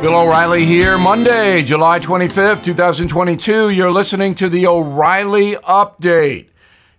Bill O'Reilly here, Monday, July 25th, 2022. You're listening to the O'Reilly Update.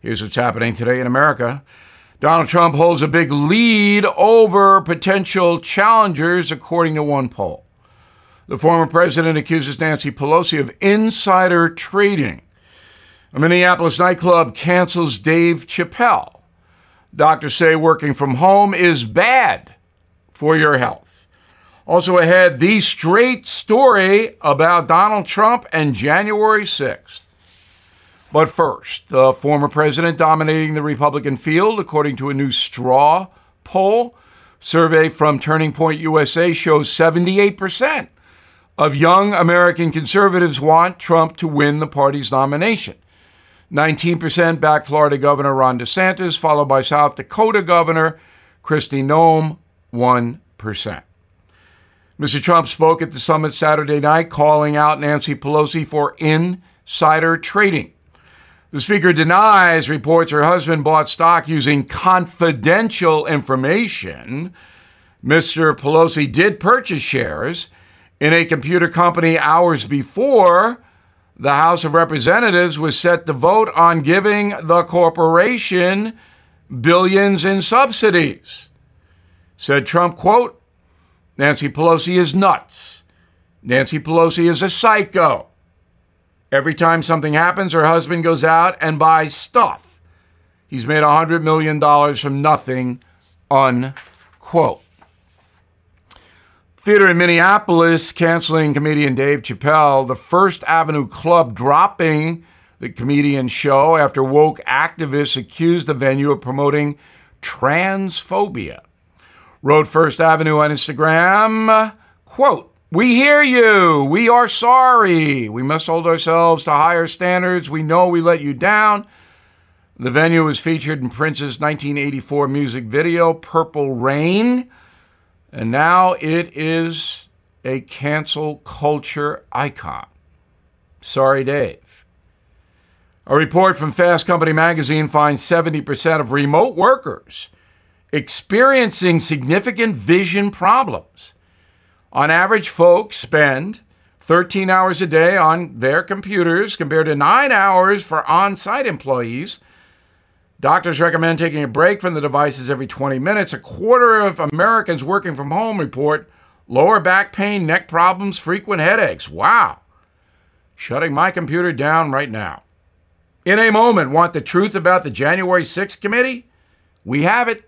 Here's what's happening today in America. Donald Trump holds a big lead over potential challengers, according to one poll. The former president accuses Nancy Pelosi of insider trading. A Minneapolis nightclub cancels Dave Chappelle. Doctors say working from home is bad for your health. Also ahead, the straight story about Donald Trump and January 6th. But first, the former president dominating the Republican field, according to a new straw poll. Survey from Turning Point USA shows 78% of young American conservatives want Trump to win the party's nomination. 19% back Florida Governor Ron DeSantis, followed by South Dakota Governor Kristi Noem, 1%. Mr. Trump spoke at the summit Saturday night, calling out Nancy Pelosi for insider trading. The speaker denies reports her husband bought stock using confidential information. Mr. Pelosi did purchase shares in a computer company hours before the House of Representatives was set to vote on giving the corporation billions in subsidies. Said Trump, quote, Nancy Pelosi is nuts. Nancy Pelosi is a psycho. Every time something happens, her husband goes out and buys stuff. He's made $100 million from nothing, unquote. Theater in Minneapolis canceling comedian Dave Chappelle, the First Avenue Club dropping the comedian show after woke activists accused the venue of promoting transphobia wrote First Avenue on Instagram, quote, we hear you. We are sorry. We must hold ourselves to higher standards. We know we let you down. The venue was featured in Prince's 1984 music video, Purple Rain, and now it is a cancel culture icon. Sorry, Dave. A report from Fast Company magazine finds 70% of remote workers experiencing significant vision problems. On average, folks spend 13 hours a day on their computers compared to nine hours for on site employees. Doctors recommend taking a break from the devices every 20 minutes. A quarter of Americans working from home report lower back pain, neck problems, frequent headaches. Wow. Shutting my computer down right now. In a moment, want the truth about the January 6th committee? We have it.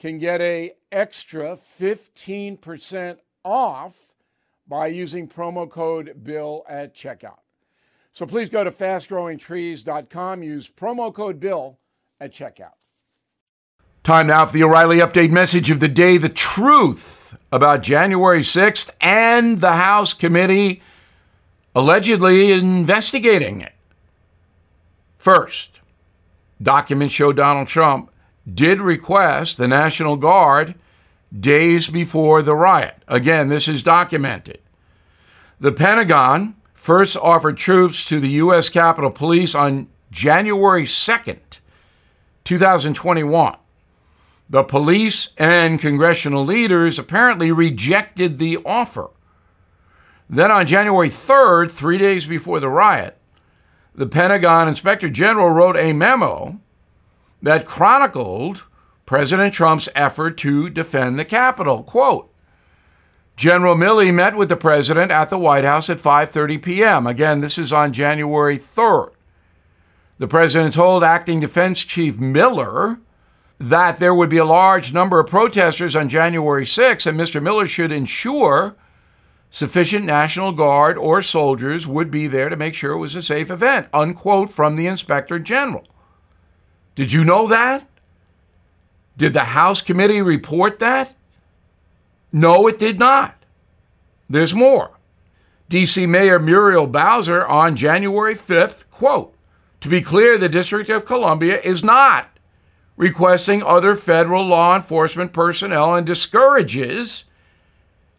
can get a extra 15% off by using promo code BILL at checkout. So please go to fastgrowingtrees.com, use promo code BILL at checkout. Time now for the O'Reilly Update message of the day the truth about January 6th and the House committee allegedly investigating it. First, documents show Donald Trump did request the National Guard days before the riot. Again, this is documented. The Pentagon first offered troops to the U.S. Capitol Police on January 2nd, 2021. The police and congressional leaders apparently rejected the offer. Then on January 3rd, three days before the riot, the Pentagon Inspector General wrote a memo that chronicled President Trump's effort to defend the Capitol. Quote General Milley met with the president at the White House at 5:30 p.m. Again, this is on January 3rd. The president told acting defense chief Miller that there would be a large number of protesters on January 6th and Mr. Miller should ensure sufficient National Guard or soldiers would be there to make sure it was a safe event, unquote from the Inspector General. Did you know that? Did the House committee report that? No, it did not. There's more. DC Mayor Muriel Bowser on January 5th, quote, to be clear, the District of Columbia is not requesting other federal law enforcement personnel and discourages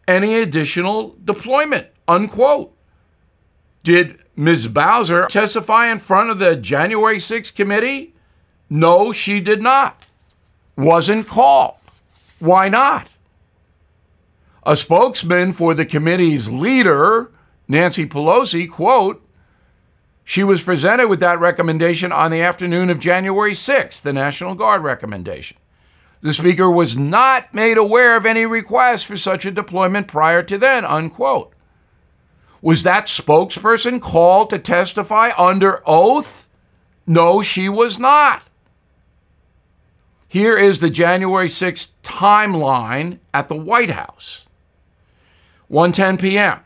any additional deployment, unquote. Did Ms. Bowser testify in front of the January 6th committee? No, she did not. Wasn't called. Why not? A spokesman for the committee's leader, Nancy Pelosi, quote, she was presented with that recommendation on the afternoon of January 6th, the National Guard recommendation. The Speaker was not made aware of any request for such a deployment prior to then, unquote. Was that spokesperson called to testify under oath? No, she was not. Here is the January 6th timeline at the White House. 1:10 p.m.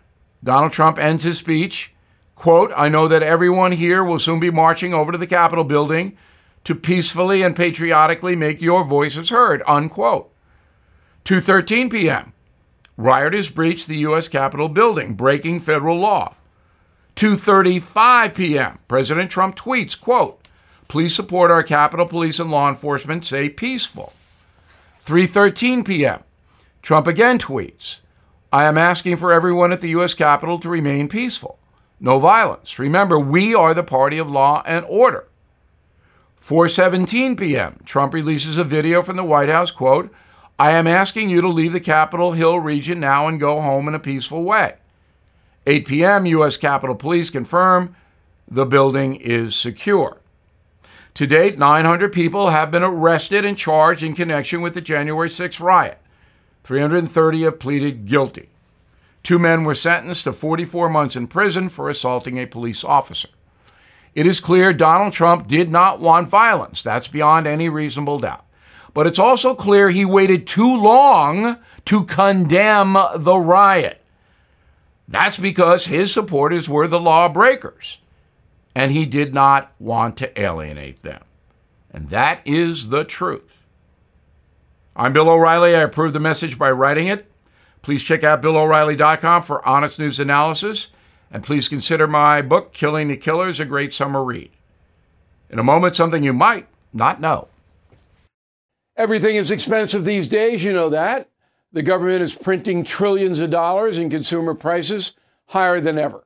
Donald Trump ends his speech. Quote, I know that everyone here will soon be marching over to the Capitol building to peacefully and patriotically make your voices heard, unquote. 2:13 p.m. Rioters breach the US Capitol building, breaking federal law. 2:35 p.m. President Trump tweets, quote, "Please support our Capitol Police and law enforcement, stay peaceful." 3:13 p.m. Trump again tweets, I am asking for everyone at the U.S. Capitol to remain peaceful. No violence. Remember, we are the party of law and order. 4:17 p.m. Trump releases a video from the White House, quote, "I am asking you to leave the Capitol Hill region now and go home in a peaceful way." 8 p.m. U.S. Capitol Police confirm the building is secure. To date, 900 people have been arrested and charged in connection with the January 6 riot. 330 have pleaded guilty. Two men were sentenced to 44 months in prison for assaulting a police officer. It is clear Donald Trump did not want violence. That's beyond any reasonable doubt. But it's also clear he waited too long to condemn the riot. That's because his supporters were the lawbreakers, and he did not want to alienate them. And that is the truth. I'm Bill O'Reilly. I approve the message by writing it. Please check out BillO'Reilly.com for honest news analysis, and please consider my book, Killing the Killers, a great summer read. In a moment, something you might not know. Everything is expensive these days, you know that. The government is printing trillions of dollars and consumer prices higher than ever.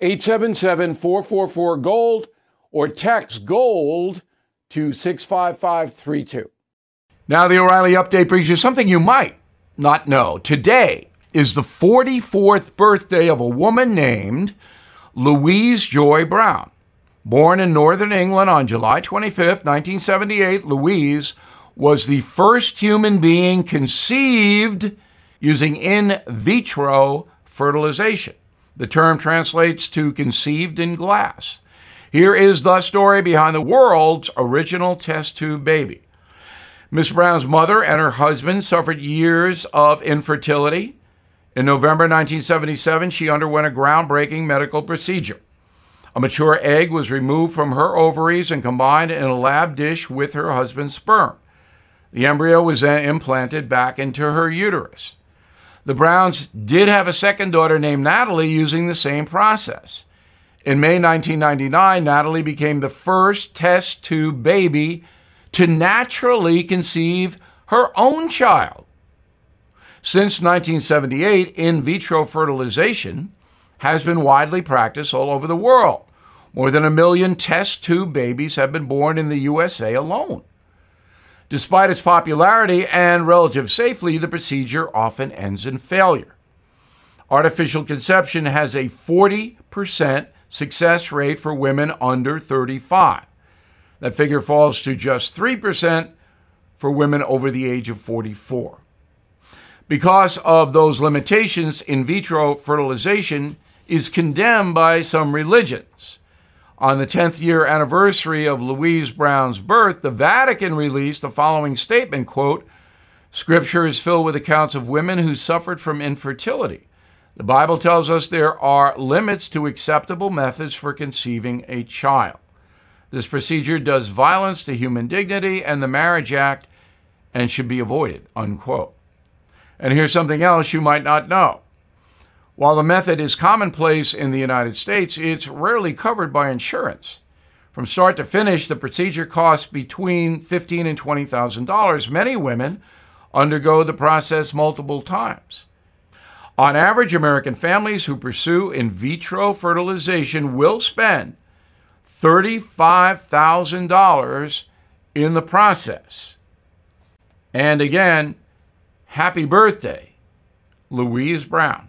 877 444 GOLD, or text GOLD to 65532. Now, the O'Reilly update brings you something you might not know. Today is the 44th birthday of a woman named Louise Joy Brown. Born in northern England on July 25, 1978, Louise was the first human being conceived using in vitro fertilization. The term translates to conceived in glass. Here is the story behind the world's original test tube baby. Miss Brown's mother and her husband suffered years of infertility. In November 1977, she underwent a groundbreaking medical procedure. A mature egg was removed from her ovaries and combined in a lab dish with her husband's sperm. The embryo was then implanted back into her uterus. The Browns did have a second daughter named Natalie using the same process. In May 1999, Natalie became the first test tube baby to naturally conceive her own child. Since 1978, in vitro fertilization has been widely practiced all over the world. More than a million test tube babies have been born in the USA alone. Despite its popularity and relative safety, the procedure often ends in failure. Artificial conception has a 40% success rate for women under 35. That figure falls to just 3% for women over the age of 44. Because of those limitations, in vitro fertilization is condemned by some religions. On the 10th year anniversary of Louise Brown's birth, the Vatican released the following statement, quote, Scripture is filled with accounts of women who suffered from infertility. The Bible tells us there are limits to acceptable methods for conceiving a child. This procedure does violence to human dignity and the Marriage Act and should be avoided, unquote. And here's something else you might not know. While the method is commonplace in the United States, it's rarely covered by insurance. From start to finish, the procedure costs between $15,000 and $20,000. Many women undergo the process multiple times. On average, American families who pursue in vitro fertilization will spend $35,000 in the process. And again, happy birthday, Louise Brown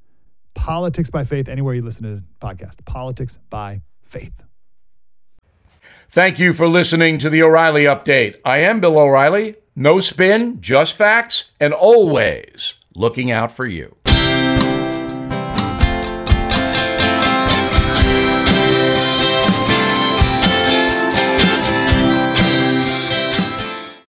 Politics by Faith, anywhere you listen to the podcast. Politics by Faith. Thank you for listening to the O'Reilly Update. I am Bill O'Reilly. No spin, just facts, and always looking out for you.